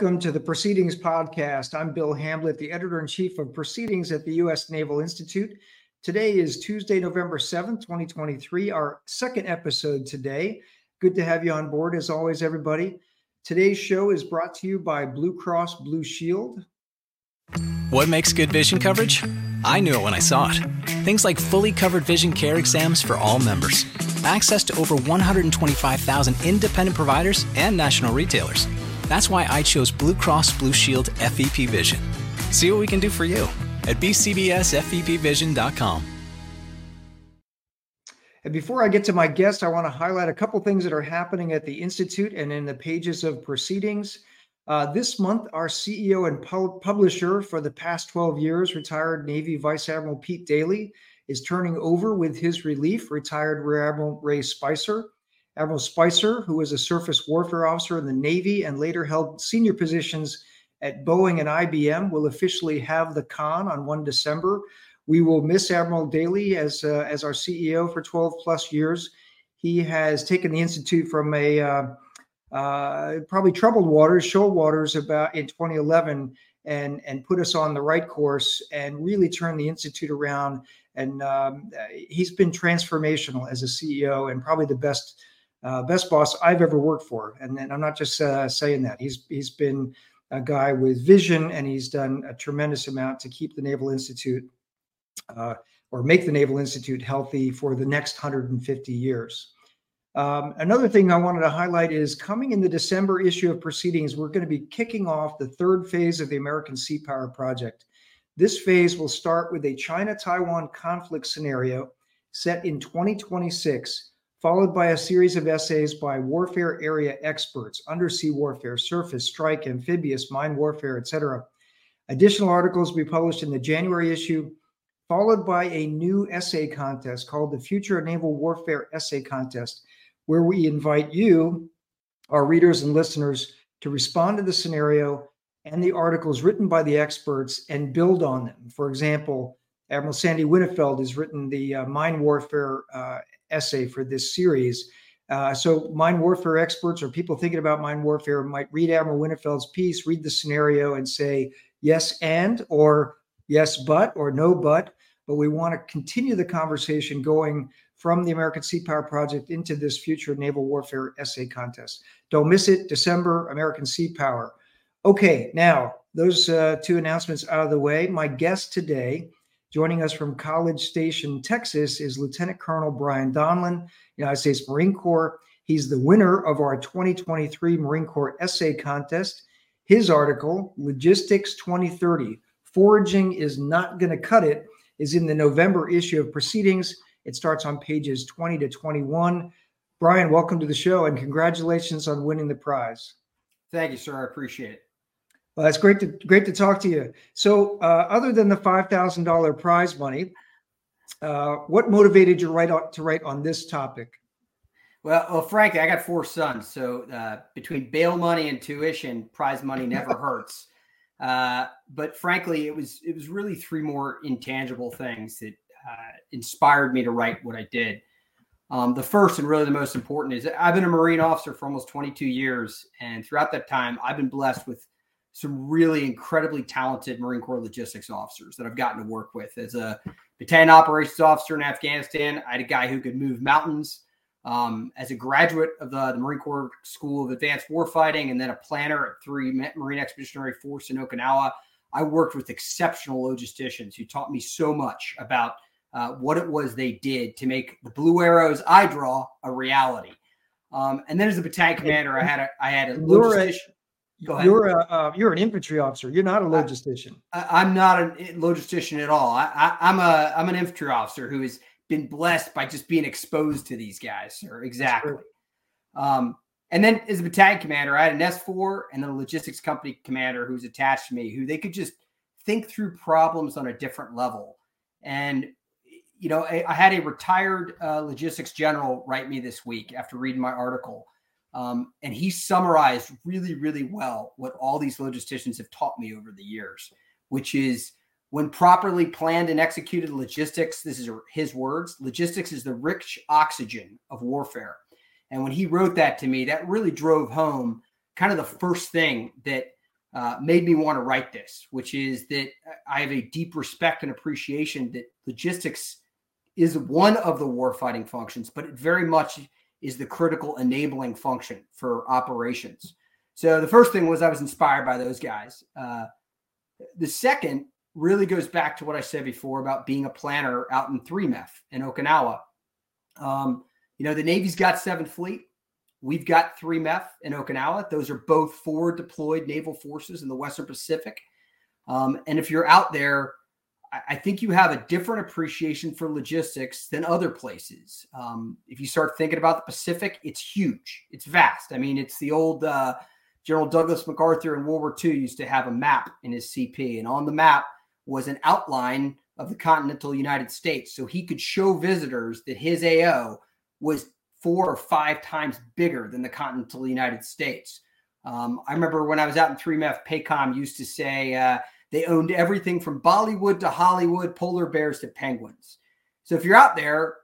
welcome to the Proceedings Podcast. I'm Bill Hamblet, the editor in chief of Proceedings at the U.S. Naval Institute. Today is Tuesday, November 7th, 2023, our second episode today. Good to have you on board, as always, everybody. Today's show is brought to you by Blue Cross Blue Shield. What makes good vision coverage? I knew it when I saw it. Things like fully covered vision care exams for all members, access to over 125,000 independent providers and national retailers. That's why I chose Blue Cross Blue Shield FEP Vision. See what we can do for you at bcbsfepvision.com. And before I get to my guest, I want to highlight a couple things that are happening at the Institute and in the pages of proceedings. Uh, this month, our CEO and publisher for the past 12 years, retired Navy Vice Admiral Pete Daly, is turning over with his relief, retired Rear Admiral Ray Spicer. Admiral Spicer, who was a surface warfare officer in the Navy and later held senior positions at Boeing and IBM, will officially have the con on 1 December. We will miss Admiral Daly as, uh, as our CEO for 12 plus years. He has taken the Institute from a uh, uh, probably troubled waters, shoal waters about in 2011 and and put us on the right course and really turn the institute around and um, he's been transformational as a ceo and probably the best uh, best boss i've ever worked for. And, and i'm not just uh, saying that. He's he's been a guy with vision and he's done a tremendous amount to keep the naval institute uh, or make the naval institute healthy for the next 150 years. Um, another thing I wanted to highlight is coming in the December issue of Proceedings, we're going to be kicking off the third phase of the American Sea Power Project. This phase will start with a China Taiwan conflict scenario set in 2026, followed by a series of essays by warfare area experts, undersea warfare, surface, strike, amphibious, mine warfare, etc. Additional articles will be published in the January issue, followed by a new essay contest called the Future of Naval Warfare Essay Contest where we invite you, our readers and listeners, to respond to the scenario and the articles written by the experts and build on them. For example, Admiral Sandy Winnefeld has written the uh, mine warfare uh, essay for this series. Uh, so, mine warfare experts or people thinking about mine warfare might read Admiral Winnefeld's piece, read the scenario, and say yes and or yes but or no but. But we want to continue the conversation going from the American Sea Power Project into this future naval warfare essay contest. Don't miss it, December, American Sea Power. Okay, now those uh, two announcements out of the way. My guest today, joining us from College Station, Texas, is Lieutenant Colonel Brian Donlon, United States Marine Corps. He's the winner of our 2023 Marine Corps Essay Contest. His article, Logistics 2030 Foraging is Not Going to Cut It, is in the November issue of Proceedings it starts on pages 20 to 21. Brian, welcome to the show and congratulations on winning the prize. Thank you, sir. I appreciate it. Well, it's great to great to talk to you. So, uh, other than the five thousand dollar prize money, uh, what motivated you to write on, to write on this topic? Well, well, frankly, I got four sons, so uh, between bail money and tuition, prize money never hurts. Uh, but frankly, it was it was really three more intangible things that uh, inspired me to write what I did. Um, the first and really the most important is I've been a Marine officer for almost 22 years. And throughout that time, I've been blessed with some really incredibly talented Marine Corps logistics officers that I've gotten to work with. As a battalion operations officer in Afghanistan, I had a guy who could move mountains. Um, as a graduate of the, the, Marine Corps School of Advanced Warfighting and then a planner at three Marine Expeditionary Force in Okinawa, I worked with exceptional logisticians who taught me so much about – uh, what it was they did to make the blue arrows I draw a reality. Um, and then as a battalion commander, I had a I had a logistician. You're a uh, you're an infantry officer. You're not a logistician. I, am not a logistician at all. I, I, am a I'm an infantry officer who has been blessed by just being exposed to these guys. Sir, exactly. Um, and then as a battalion commander, I had an S4 and then a logistics company commander who's attached to me, who they could just think through problems on a different level. And you know, I, I had a retired uh, logistics general write me this week after reading my article. Um, and he summarized really, really well what all these logisticians have taught me over the years, which is when properly planned and executed logistics, this is his words logistics is the rich oxygen of warfare. And when he wrote that to me, that really drove home kind of the first thing that uh, made me want to write this, which is that I have a deep respect and appreciation that logistics is one of the warfighting functions, but it very much is the critical enabling function for operations. So the first thing was I was inspired by those guys. Uh, the second really goes back to what I said before about being a planner out in 3MEF in Okinawa. Um, you know, the Navy's got Seventh Fleet. We've got 3MEF in Okinawa. Those are both forward deployed naval forces in the Western Pacific. Um, and if you're out there, I, think you have a different appreciation for logistics than other places. Um, if you start thinking about the Pacific, it's huge, it's vast. I mean, it's the old uh, General Douglas MacArthur in World War II used to have a map in his CP, and on the map was an outline of the continental United States. So he could show visitors that his AO was four or five times bigger than the continental United States. Um, I remember when I was out in 3MEF, PACOM used to say uh, they owned everything from Bollywood to Hollywood, polar bears to penguins. So if you're out there,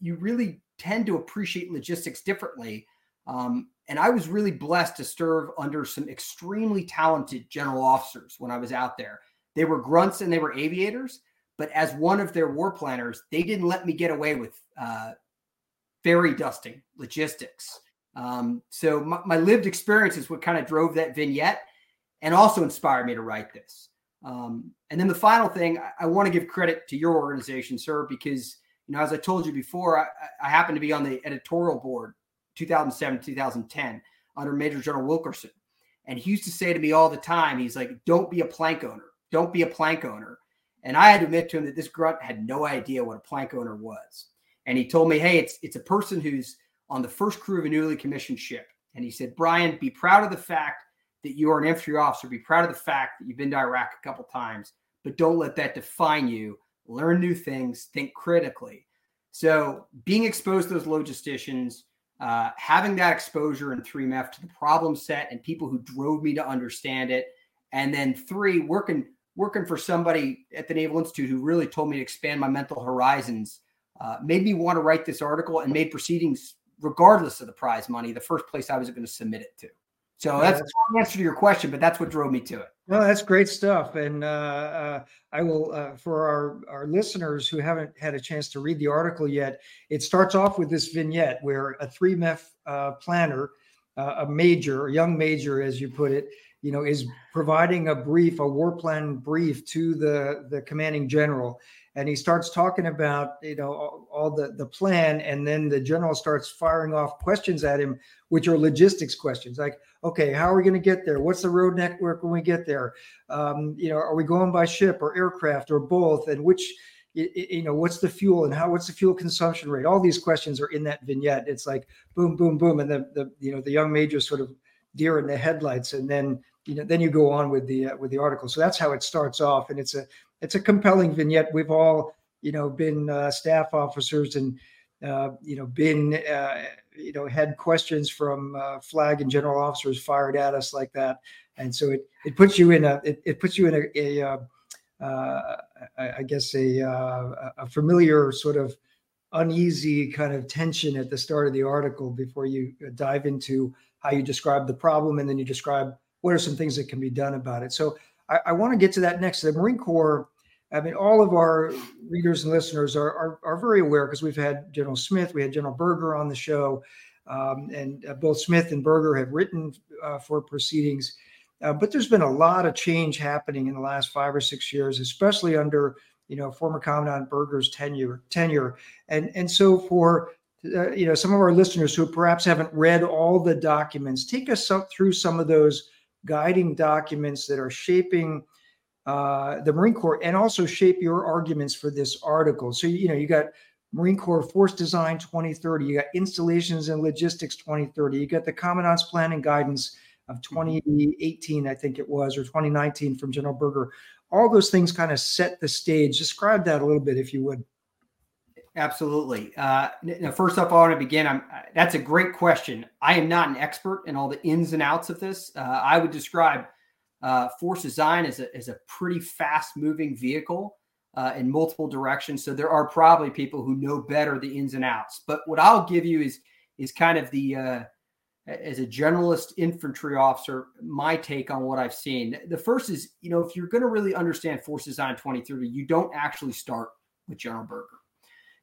you really tend to appreciate logistics differently. Um, and I was really blessed to serve under some extremely talented general officers when I was out there. They were grunts and they were aviators, but as one of their war planners, they didn't let me get away with uh, fairy dusting logistics. Um, so my, my, lived experience is what kind of drove that vignette and also inspired me to write this. Um, and then the final thing, I, I want to give credit to your organization, sir, because you know, as I told you before, I, I happen to be on the editorial board 2007 2010 under Major General Wilkerson. And he used to say to me all the time, he's like, don't be a plank owner. Don't be a plank owner. And I had to admit to him that this grunt had no idea what a plank owner was. And he told me, hey, it's it's a person who's on the first crew of a newly commissioned ship. And he said, Brian, be proud of the fact that you are an infantry officer. Be proud of the fact that you've been to Iraq a couple times, but don't let that define you. Learn new things, think critically. So being exposed to those logisticians, uh, having that exposure in 3MEF to the problem set and people who drove me to understand it, and then three, working working for somebody at the Naval Institute who really told me to expand my mental horizons, uh, made me want to write this article and made proceedings, regardless of the prize money, the first place I was going to submit it to. So that's the answer to your question, but that's what drove me to it. No, that's great stuff. And uh, uh, I will, uh, for our, our listeners who haven't had a chance to read the article yet, it starts off with this vignette where a 3MEF uh, planner, uh, a major, a young major, as you put it, you know, is providing a brief, a war plan brief to the, the commanding general and he starts talking about you know all, all, the the plan and then the general starts firing off questions at him which are logistics questions like okay how are we going to get there? What's the road network when we get there? Um, you know are we going by ship or aircraft or both? And which you know what's the fuel and how what's the fuel consumption rate? All these questions are in that vignette. It's like boom boom boom and the, the you know the young major sort of deer in the headlights and then you know then you go on with the uh, with the article. So that's how it starts off and it's a it's a compelling vignette. We've all you know been uh, staff officers and uh, you know been uh, you know had questions from uh, flag and general officers fired at us like that. And so it it puts you in a it, it puts you in a, uh, I guess a a familiar sort of uneasy kind of tension at the start of the article before you dive into how you describe the problem and then you describe what are some things that can be done about it. So I, I want to get to that next. The Marine Corps, I mean, all of our readers and listeners are, are, are very aware because we've had General Smith, we had General Berger on the show, um, and uh, both Smith and Berger have written uh, for proceedings. Uh, but there's been a lot of change happening in the last five or six years, especially under you know former Commandant Berger's tenure. Tenure, and and so for uh, you know some of our listeners who perhaps haven't read all the documents, take us up through some of those guiding documents that are shaping uh, the Marine Corps and also shape your arguments for this article. So, you know, you got Marine Corps Force Design 2030, you got Installations and Logistics 2030, you got the Commandant's Plan and Guidance of 2018, I think it was, or 2019 from General Berger. All those things kind of set the stage. Describe that a little bit, if you would. Absolutely. Uh, first off, I want to begin. I'm, uh, that's a great question. I am not an expert in all the ins and outs of this. Uh, I would describe uh, Force Design as a, as a pretty fast moving vehicle uh, in multiple directions. So there are probably people who know better the ins and outs. But what I'll give you is is kind of the uh, as a generalist infantry officer, my take on what I've seen. The first is, you know, if you're going to really understand Force Design 2030, you don't actually start with General Berger.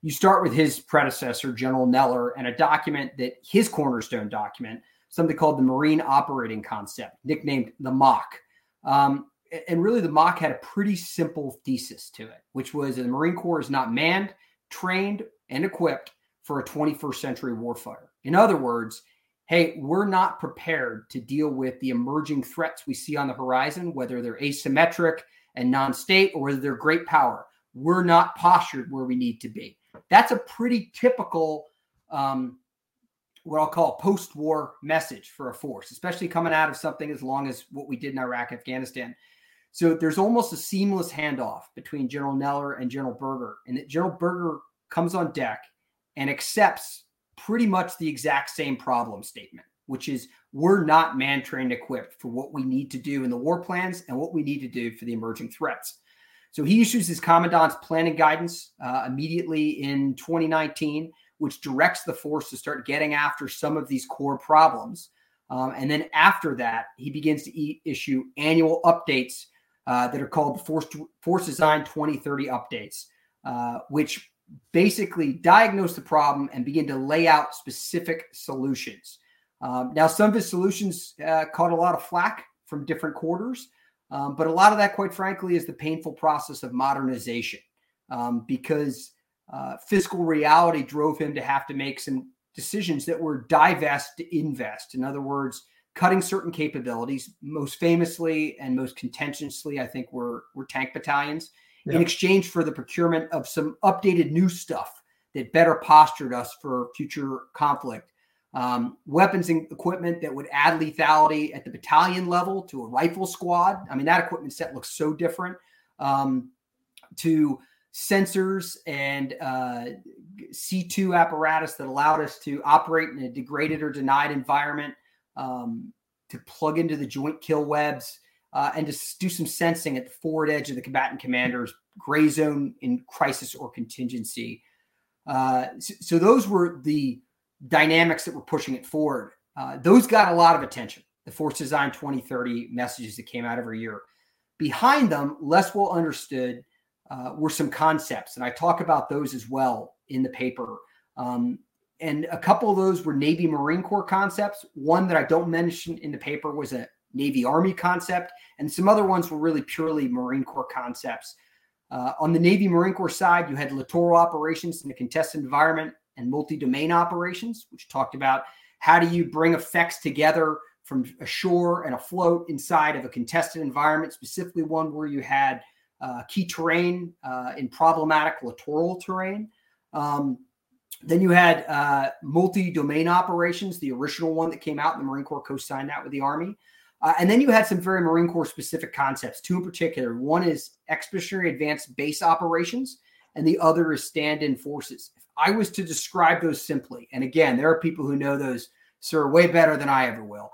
You start with his predecessor, General Neller, and a document that his cornerstone document, something called the Marine Operating Concept, nicknamed the MOC. Um, and really, the MOC had a pretty simple thesis to it, which was that the Marine Corps is not manned, trained, and equipped for a 21st century warfighter. In other words, hey, we're not prepared to deal with the emerging threats we see on the horizon, whether they're asymmetric and non state or whether they're great power. We're not postured where we need to be. That's a pretty typical, um, what I'll call post war message for a force, especially coming out of something as long as what we did in Iraq, Afghanistan. So there's almost a seamless handoff between General Neller and General Berger, and that General Berger comes on deck and accepts pretty much the exact same problem statement, which is we're not man trained equipped for what we need to do in the war plans and what we need to do for the emerging threats. So he issues his commandant's planning guidance uh, immediately in 2019, which directs the force to start getting after some of these core problems. Um, and then after that, he begins to e- issue annual updates uh, that are called the Force, force Design 2030 updates, uh, which basically diagnose the problem and begin to lay out specific solutions. Um, now, some of his solutions uh, caught a lot of flack from different quarters, um, but a lot of that, quite frankly, is the painful process of modernization um, because uh, fiscal reality drove him to have to make some decisions that were divest to invest. In other words, cutting certain capabilities, most famously and most contentiously, I think, were, were tank battalions yep. in exchange for the procurement of some updated new stuff that better postured us for future conflict. Um, weapons and equipment that would add lethality at the battalion level to a rifle squad. I mean, that equipment set looks so different. Um, to sensors and uh, C2 apparatus that allowed us to operate in a degraded or denied environment, um, to plug into the joint kill webs, uh, and to do some sensing at the forward edge of the combatant commander's gray zone in crisis or contingency. Uh, so, so, those were the dynamics that were pushing it forward. Uh, those got a lot of attention. The Force Design 2030 messages that came out every year. Behind them, less well understood, uh, were some concepts, and I talk about those as well in the paper. Um, and a couple of those were Navy Marine Corps concepts. One that I don't mention in the paper was a Navy Army concept, and some other ones were really purely Marine Corps concepts. Uh, on the Navy Marine Corps side, you had littoral operations in a contested environment and multi domain operations, which talked about how do you bring effects together from ashore and afloat inside of a contested environment, specifically one where you had uh, key terrain uh, in problematic littoral terrain. Um, then you had uh, multi domain operations, the original one that came out, the Marine Corps co signed that with the Army. Uh, and then you had some very Marine Corps specific concepts, two in particular. One is expeditionary advanced base operations, and the other is stand in forces. If I was to describe those simply, and again, there are people who know those, sir, way better than I ever will.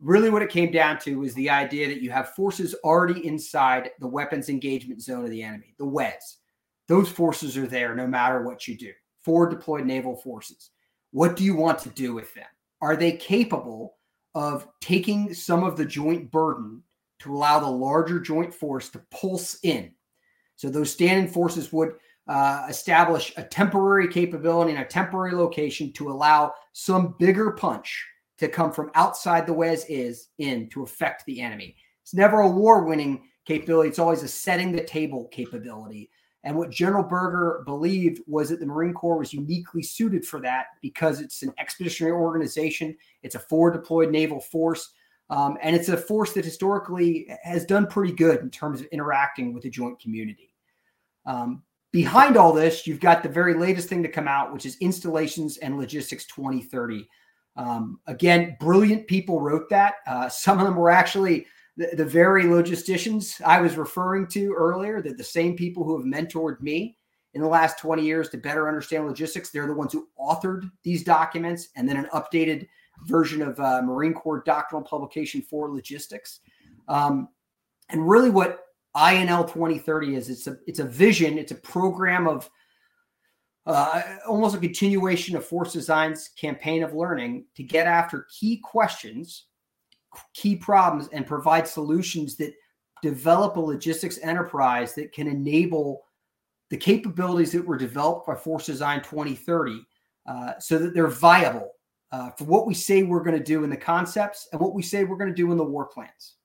Really, what it came down to was the idea that you have forces already inside the weapons engagement zone of the enemy, the WEZ. Those forces are there no matter what you do. Forward deployed naval forces. What do you want to do with them? Are they capable of taking some of the joint burden to allow the larger joint force to pulse in. So those stand in forces would uh, establish a temporary capability in a temporary location to allow some bigger punch to come from outside the WEZ is in to affect the enemy. It's never a war winning capability, it's always a setting the table capability and what General Berger believed was that the Marine Corps was uniquely suited for that because it's an expeditionary organization, it's a forward deployed naval force, um, and it's a force that historically has done pretty good in terms of interacting with the joint community. Um, behind all this, you've got the very latest thing to come out, which is Installations and Logistics 2030. Um, again, brilliant people wrote that. Uh, some of them were actually the, the very logisticians I was referring to earlier, that the same people who have mentored me in the last 20 years to better understand logistics, they're the ones who authored these documents and then an updated version of uh, Marine Corps doctrinal publication for logistics. Um, and really, what I&L 2030 is, it's a it's a vision, it's a program of uh, almost a continuation of Force Design's campaign of learning to get after key questions, key problems, and provide solutions that develop a logistics enterprise that can enable the capabilities that were developed by Force Design 2030 uh, so that they're viable uh, for what we say we're going to do in the concepts and what we say we're going to do in the war plans.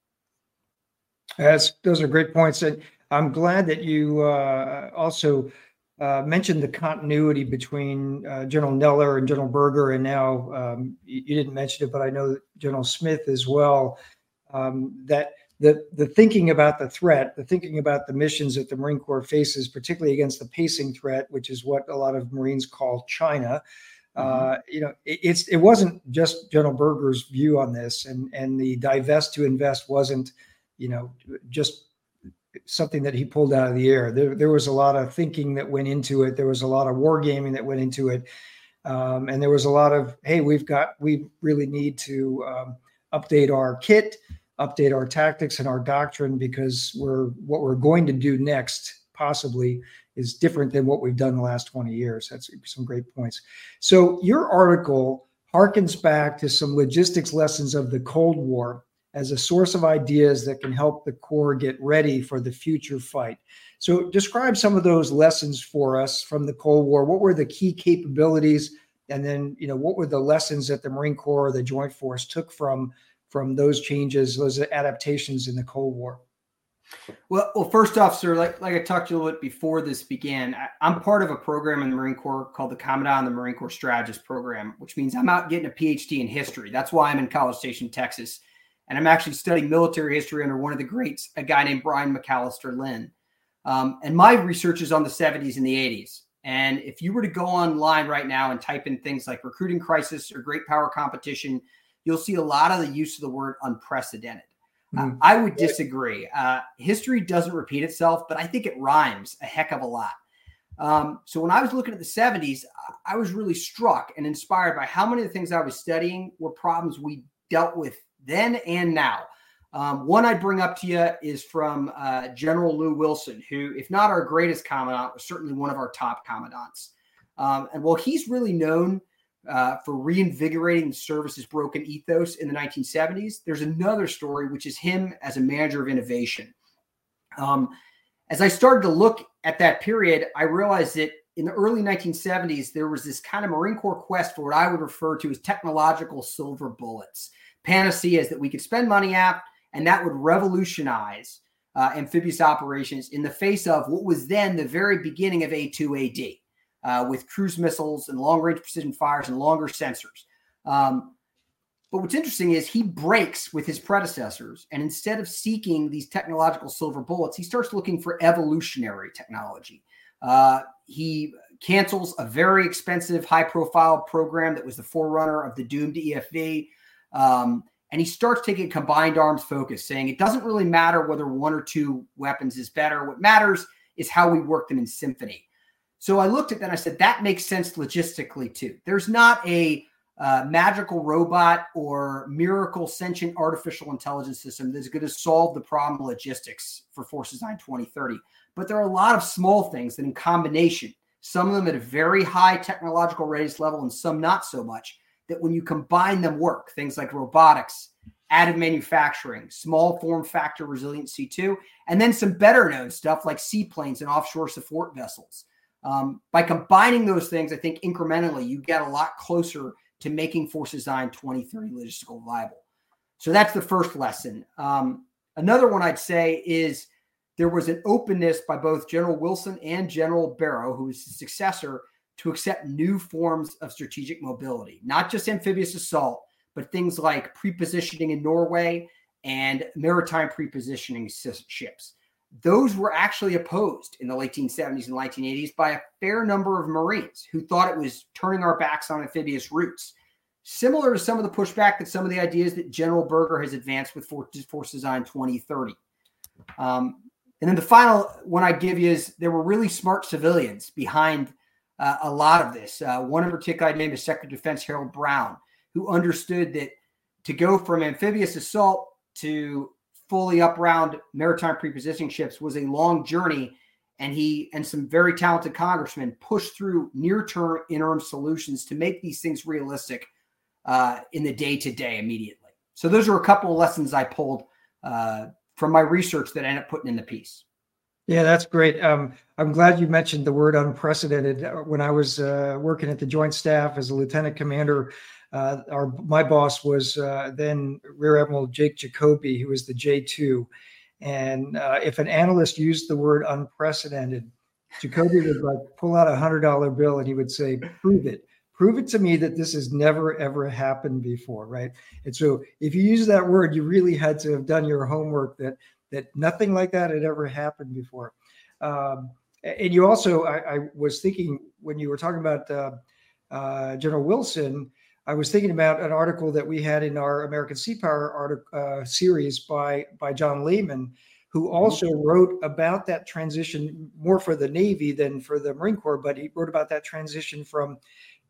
That's, those are great points. And I'm glad that you uh, also uh, mentioned the continuity between uh, General Neller and General Berger, and now um, you, you, didn't mention it, but I know General Smith as well. Um, that the the thinking about the threat, the thinking about the missions that the Marine Corps faces, particularly against the pacing threat, which is what a lot of Marines call China. Mm-hmm. Uh, you know, it, it's it wasn't just General Berger's view on this, and and the divest to invest wasn't, you know, just something that he pulled out of the air. There, there was a lot of thinking that went into it. There was a lot of wargaming that went into it. Um, and there was a lot of, hey, we've got, we really need to um, update our kit, update our tactics and our doctrine because we're, what we're going to do next possibly is different than what we've done the last 20 years. That's some great points. So your article harkens back to some logistics lessons of the Cold War as a source of ideas that can help the Corps get ready for the future fight. So, describe some of those lessons for us from the Cold War. What were the key capabilities, and then you know what were the lessons that the Marine Corps or the Joint Force took from from those changes, those adaptations in the Cold War? Well, well, first off, sir, like like I talked to you a little bit before this began, I, am part of a program in the Marine Corps called the Commandant and the Marine Corps Strategist Program, which means I'm out getting a PhD in history. That's why I'm in College Station, Texas and I'm actually studying military history under one of the greats, a guy named Brian McAllister Linn. Um, and my research is on the 70s and the 80s. And if you were to go online right now and type in things like recruiting crisis or great power competition, you'll see a lot of the use of the word unprecedented. Mm-hmm. Uh, I would disagree. Uh, history doesn't repeat itself, but I think it rhymes a heck of a lot. Um, so when I was looking at the 70s, I was really struck and inspired by how many of the things I was studying were problems we dealt with then and now. Um, one I'd bring up to you is from uh, General Lou Wilson, who, if not our greatest commandant, was certainly one of our top commandants. Um, and while he's really known uh, for reinvigorating the service's broken ethos in the 1970s, there's another story, which is him as a manager of innovation. Um, as I started to look at that period, I realized that in the early 1970s, there was this kind of Marine Corps quest for what I would refer to as technological silver bullets panaceas that we could spend money at, and that would revolutionize uh, amphibious operations in the face of what was then the very beginning of A2AD uh, with cruise missiles and long range precision fires and longer sensors. Um, but what's interesting is he breaks with his predecessors, and instead of seeking these technological silver bullets, he starts looking for evolutionary technology. Uh, he cancels a very expensive, high profile program that was the forerunner of the doomed EFV. Um, and he starts taking combined arms focus, saying it doesn't really matter whether one or two weapons is better. What matters is how we work them in symphony. So I looked at that and I said, that makes sense logistically too. There's not a uh, magical robot or miracle sentient artificial intelligence system that's going to solve the problem logistics for Force Design 2030. But there are a lot of small things that, in combination, some of them at a very high technological readiness level and some not so much, that when you combine them work, things like robotics, additive manufacturing, small form factor resiliency C2, and then some better known stuff like seaplanes and offshore support vessels. Um, by combining those things, I think incrementally you get a lot closer to making Force Design 2030 logistical viable. So that's the first lesson. Um, another one I'd say is there was an openness by both General Wilson and General Barrow, who was his successor, to accept new forms of strategic mobility, not just amphibious assault, but things like prepositioning in Norway and maritime prepositioning ships. Those were actually opposed in the late 1970s and 1980s by a fair number of Marines who thought it was turning our backs on amphibious routes. Similar to some of the pushback that some of the ideas that General Berger has advanced with Force Design 2030. Um, and then the final one I give you is there were really smart civilians behind uh, a lot of this. Uh, one in particular, I named as Secretary of Defense Harold Brown, who understood that to go from amphibious assault to fully up round maritime prepositioning ships was a long journey. and he and some very talented congressmen pushed through near-term interim solutions to make these things realistic uh, in the day-to-day immediately. So those are a couple of lessons I pulled uh, from my research that I ended up putting in the piece. Yeah, that's great. Um, I'm glad you mentioned the word unprecedented. Uh, when I was uh, working at the Joint Staff as a lieutenant commander, uh, our my boss was uh, then Rear Admiral Jake Jacoby, who was the J2. And uh, if an analyst used the word unprecedented, Jacoby would like pull out a hundred dollar bill and he would say, "Prove it." Prove it to me that this has never ever happened before, right? And so, if you use that word, you really had to have done your homework that that nothing like that had ever happened before. Um, and you also, I, I, was thinking when you were talking about uh, uh, General Wilson, I was thinking about an article that we had in our American Sea Power article, uh, series by by John Lehman, who mm-hmm. also wrote about that transition more for the Navy than for the Marine Corps, but he wrote about that transition from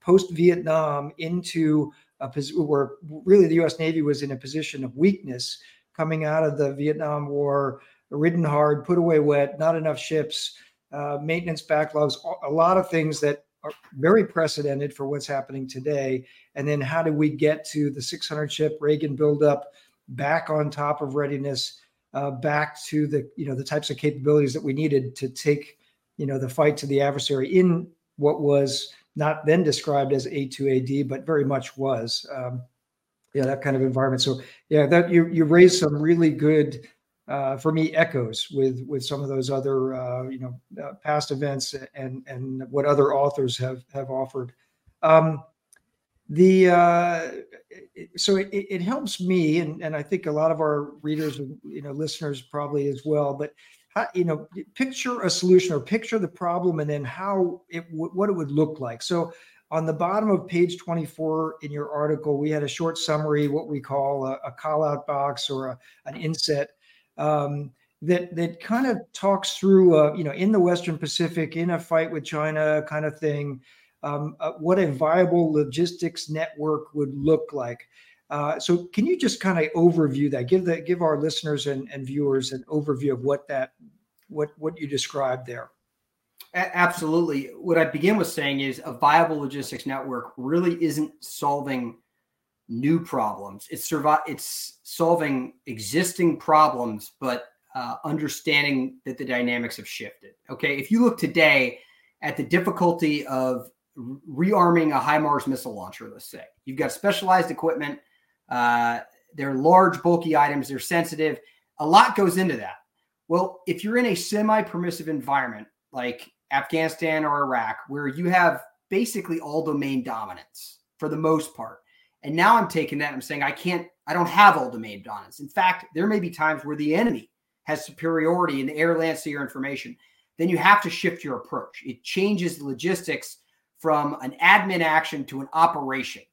post Vietnam into a position where really the U.S. Navy was in a position of weakness coming out of the Vietnam War, ridden hard, put away wet, not enough ships, uh, maintenance backlogs, a lot of things that are very precedented for what's happening today. And then how do we get to the 600 ship Reagan buildup back on top of readiness, uh, back to the you know the types of capabilities that we needed to take you know the fight to the adversary in what was not then described as A2AD, but very much was. Um, yeah, that kind of environment. So yeah, that you you raised some really good uh, for me echoes with with some of those other uh, you know uh, past events and and what other authors have have offered. Um, the uh, so it, it helps me and, and I think a lot of our readers and you know listeners probably as well. But you know, picture a solution or picture the problem and then how it what it would look like. So on the bottom of page 24 in your article, we had a short summary, what we call a, a call out box or a, an inset um, that that kind of talks through, uh, you know, in the Western Pacific, in a fight with China, kind of thing, um, uh, what a viable logistics network would look like. Uh, so, can you just kind of overview that? Give the give our listeners and, and viewers an overview of what that what what you described there. Absolutely. What I begin with saying is a viable logistics network really isn't solving new problems. It's survive. It's solving existing problems, but uh, understanding that the dynamics have shifted. Okay, if you look today at the difficulty of rearming a HIMARS missile launcher, let's say you've got specialized equipment. Uh, they're large, bulky items. They're sensitive. A lot goes into that. Well, if you're in a semi-permissive environment like Afghanistan or Iraq, where you have basically all domain dominance for the most part, and now I'm taking that I'm saying I can't, I don't have all domain dominance. In fact, there may be times where the enemy has superiority in the air, land, sea, or information. Then you have to shift your approach. It changes the logistics from an admin action to an operation.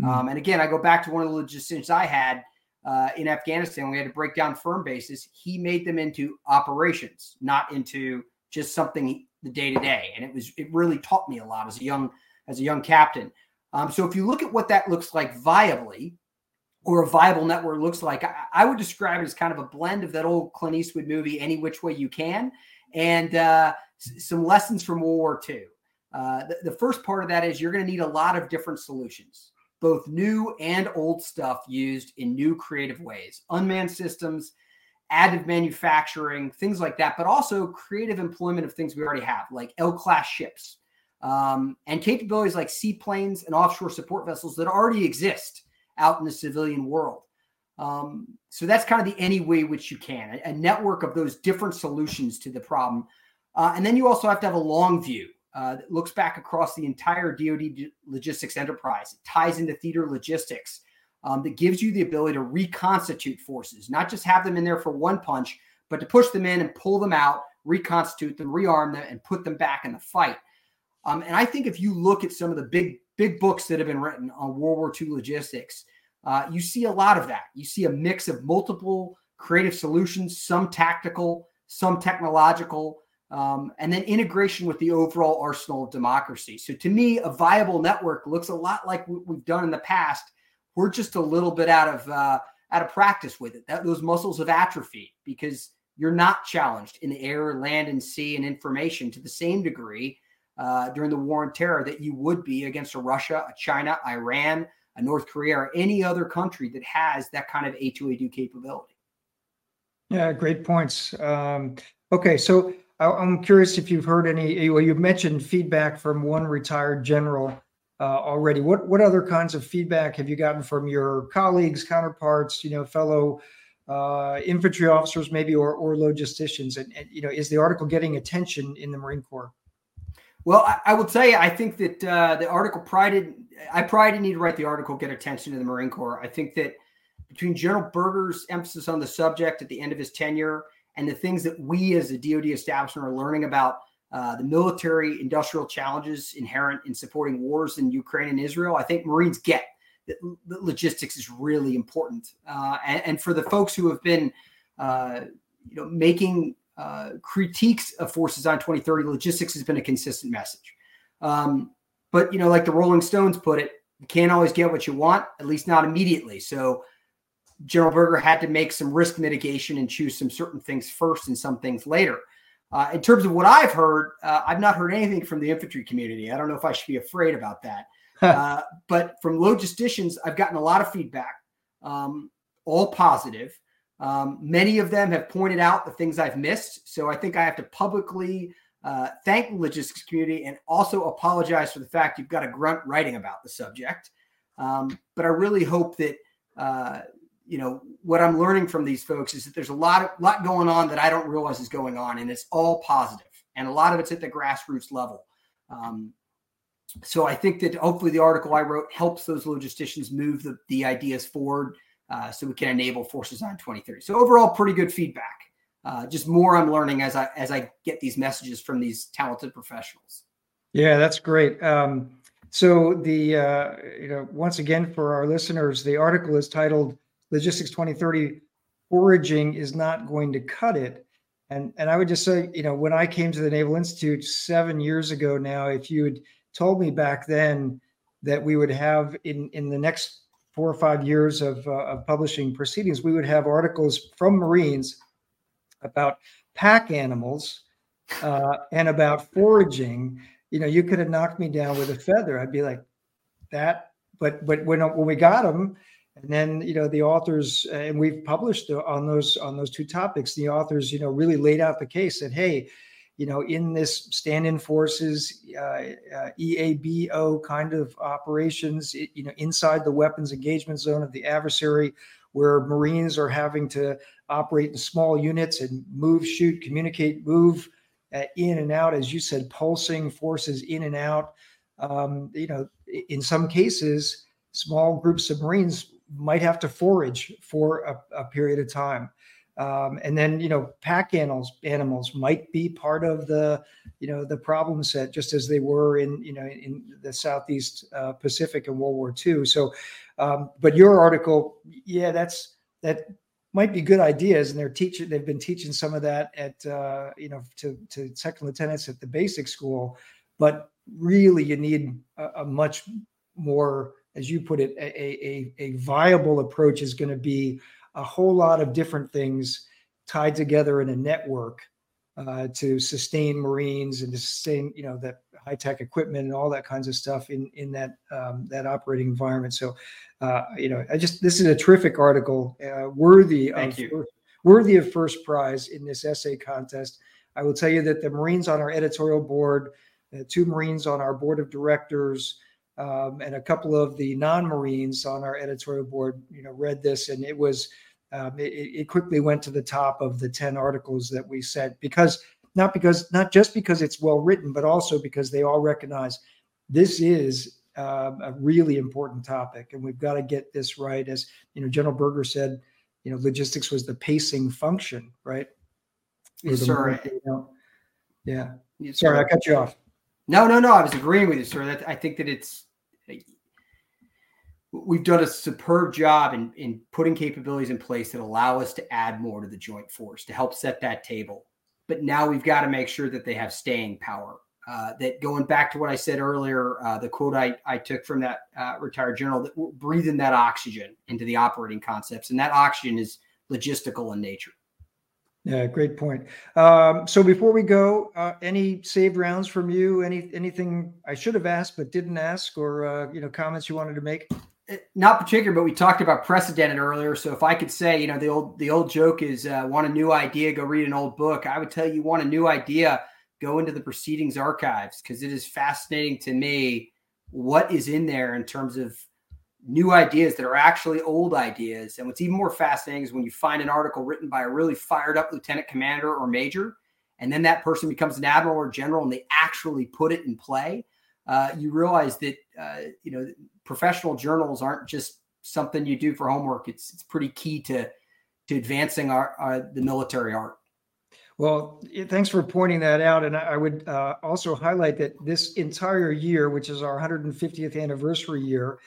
Mm-hmm. Um, and again, I go back to one of the logistics I had uh, in Afghanistan. We had to break down firm bases. He made them into operations, not into just something the day to day. And it was it really taught me a lot as a young as a young captain. Um, so if you look at what that looks like viably, or a viable network looks like, I, I, would describe it as kind of a blend of that old Clint Eastwood movie, Any Which Way You Can, and uh, s- some lessons from World War II. Uh, the, the first part of that is you're going to need a lot of different solutions, both new and old stuff used in new creative ways, unmanned systems, additive manufacturing, things like that, but also creative employment of things we already have, like L class ships, um, and capabilities like seaplanes and offshore support vessels that already exist out in the civilian world. Um, so that's kind of the any way which you can, a, a network of those different solutions to the problem. Uh, and then you also have to have a long view uh, that looks back across the entire DoD logistics enterprise. It ties into theater logistics. Um, that gives you the ability to reconstitute forces, not just have them in there for one punch, but to push them in and pull them out, reconstitute them, rearm them, and put them back in the fight. Um, and I think if you look at some of the big, big books that have been written on World War II logistics, uh, you see a lot of that. You see a mix of multiple creative solutions, some tactical, some technological, um, and then integration with the overall arsenal of democracy. So to me, a viable network looks a lot like what we've done in the past. We're just a little bit out of uh, out of practice with it. That those muscles have atrophied because you're not challenged in the air, land, and sea and information to the same degree uh, during the war on terror that you would be against a Russia, a China, Iran, a North Korea, or any other country that has that kind of A2AD capability. Yeah, great points. Um, okay, so I, am curious if you've heard any. Well, you mentioned feedback from one retired general already. What what other kinds of feedback have you gotten from your colleagues, counterparts, you know, fellow uh, infantry officers, maybe, or or logisticians? And, and, you know, is the article getting attention in the Marine Corps? Well, I, I will tell you, I think that uh, the article prided. I didn't need to write the article get attention to the Marine Corps. I think that between General Berger's emphasis on the subject at the end of his tenure and the things that we as a DoD establishment are learning about uh, the military industrial challenges inherent in supporting wars in Ukraine and Israel, I think Marines get that logistics is really important. Uh, and, and, for the folks who have been, uh, you know, making uh, critiques of Force Design 2030, logistics has been a consistent message. Um, but you know, like the Rolling Stones put it, you can't always get what you want, at least not immediately. So General Berger had to make some risk mitigation and choose some certain things first and some things later. Uh, in terms of what I've heard, uh, I've not heard anything from the infantry community. I don't know if I should be afraid about that. uh, but from logisticians, I've gotten a lot of feedback, um, all positive. Um, many of them have pointed out the things I've missed. So I think I have to publicly uh, thank the logistics community and also apologize for the fact you've got a grunt writing about the subject. Um, but I really hope that uh, you know what i'm learning from these folks is that there's a lot of lot going on that i don't realize is going on and it's all positive and a lot of it's at the grassroots level. Um, so i think that hopefully the article i wrote helps those logisticians move the, the ideas forward uh, so we can enable forces on 2030 so overall pretty good feedback. Uh, just more i'm learning as i as i get these messages from these talented professionals. Yeah that's great. Um, so the uh, you know once again for our listeners the article is titled Logistics 2030 foraging is not going to cut it. And, and I would just say, you know, when I came to the Naval Institute seven years ago now, if you had told me back then that we would have in, in the next four or five years of, uh, of publishing proceedings, we would have articles from Marines about pack animals uh, and about foraging, you know, you could have knocked me down with a feather. I'd be like, that. But but when when we got them, and then you know the authors uh, and we've published on those on those two topics. The authors you know really laid out the case that hey you know in this stand-in forces uh, uh, eabo kind of operations it, you know inside the weapons engagement zone of the adversary where marines are having to operate in small units and move shoot communicate move uh, in and out as you said pulsing forces in and out. Um, you know in some cases small groups of marines might have to forage for a, a period of time. Um, and then you know pack animals animals might be part of the you know the problem set just as they were in you know in the southeast uh, pacific in world war ii so um, but your article yeah that's that might be good ideas and they're teaching they've been teaching some of that at uh, you know to to second lieutenants at the basic school but really you need a, a much more as you put it, a, a, a viable approach is going to be a whole lot of different things tied together in a network uh, to sustain Marines and to sustain, you know, that high tech equipment and all that kinds of stuff in in that um, that operating environment. So, uh, you know, I just this is a terrific article, uh, worthy Thank of you. worthy of first prize in this essay contest. I will tell you that the Marines on our editorial board, two Marines on our board of directors um, and a couple of the non-Marines on our editorial board, you know, read this, and it was um, it, it, quickly went to the top of the ten articles that we said because not because not just because it's well written, but also because they all recognize this is um, a really important topic, and we've got to get this right. As you know, General Berger said, you know, logistics was the pacing function, right? Yes, sir. You know, yeah. Yes, Sorry, sir. I cut you off. No, no, no. I was agreeing with you, sir. That I think that it's we've done a superb job in in putting capabilities in place that allow us to add more to the joint force to help set that table. But now we've got to make sure that they have staying power. Uh, that going back to what I said earlier, uh, the quote I, I took from that uh, retired general that we're breathing that oxygen into the operating concepts, and that oxygen is logistical in nature. Yeah, great point. Um, so before we go, uh, any saved rounds from you? Any anything I should have asked but didn't ask, or uh, you know, comments you wanted to make? Eh, not particular, but we talked about precedent earlier. So if I could say, you know, the old the old joke is, uh, want a new idea, go read an old book. I would tell you, want a new idea, go into the proceedings archives because it is fascinating to me what is in there in terms of new ideas that are actually old ideas. And what's even more fascinating is when you find an article written by a really fired up lieutenant commander or major, and then that person becomes an admiral or general and they actually put it in play. Uh, you realize that uh, you know professional journals aren't just something you do for homework. It's it's pretty key to to advancing our, our the military art. Well, thanks for pointing that out. And I would uh, also highlight that this entire year, which is our 150th anniversary year,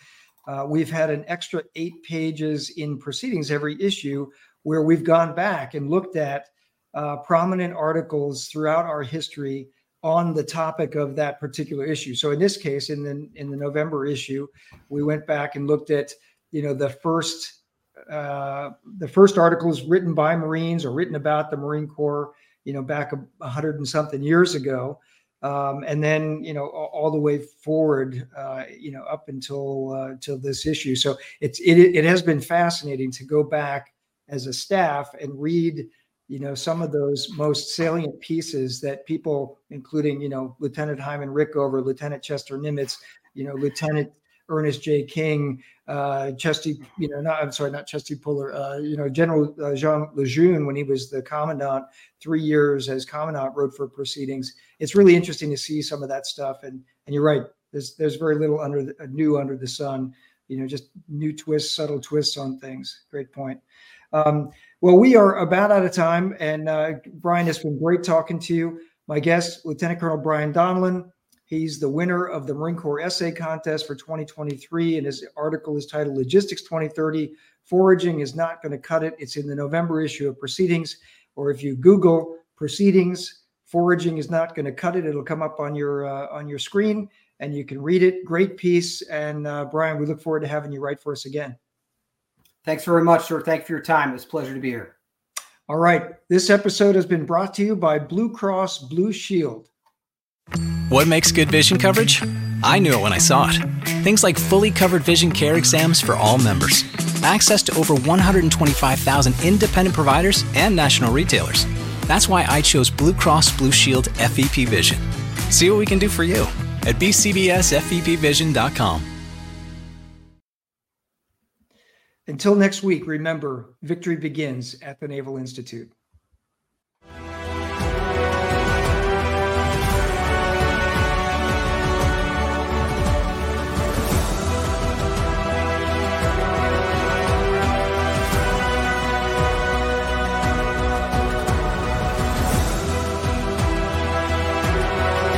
uh, we've had an extra eight pages in proceedings every issue where we've gone back and looked at uh, prominent articles throughout our history on the topic of that particular issue. So in this case, in the in the November issue, we went back and looked at you know the first uh, the first articles written by Marines or written about the Marine Corps, you know, back a, hundred and something years ago um, and then you know all, all the way forward, uh, you know, up until uh, till this issue. So it's it it has been fascinating to go back as a staff and read, you know, some of those most salient pieces that people, including you know Lieutenant Hyman Rickover, Lieutenant Chester Nimitz, you know, Lieutenant Ernest J. King, uh, Chesty, you know, not I'm sorry, not Chesty Puller, uh, you know, General uh, Jean Lejeune when he was the commandant, three years as commandant, wrote for proceedings. It's really interesting to see some of that stuff, and and you're right. There's there's very little under the, new under the sun. You know, just new twists, subtle twists on things. Great point. Um, well, we are about out of time, and uh, Brian, it's been great talking to you. My guest, Lieutenant Colonel Brian Donlon, He's the winner of the Marine Corps Essay Contest for 2023, and his article is titled Logistics 2030 Foraging is Not Going to Cut It. It's in the November issue of Proceedings, or if you Google Proceedings, Foraging is Not Going to Cut It, it'll come up on your uh, on your screen and you can read it. Great piece. And uh, Brian, we look forward to having you write for us again. Thanks very much, sir. Thank you for your time. It's a pleasure to be here. All right. This episode has been brought to you by Blue Cross Blue Shield. What makes good vision coverage? I knew it when I saw it. Things like fully covered vision care exams for all members, access to over 125,000 independent providers and national retailers. That's why I chose Blue Cross Blue Shield FEP Vision. See what we can do for you at bcbsfepvision.com. Until next week, remember victory begins at the Naval Institute.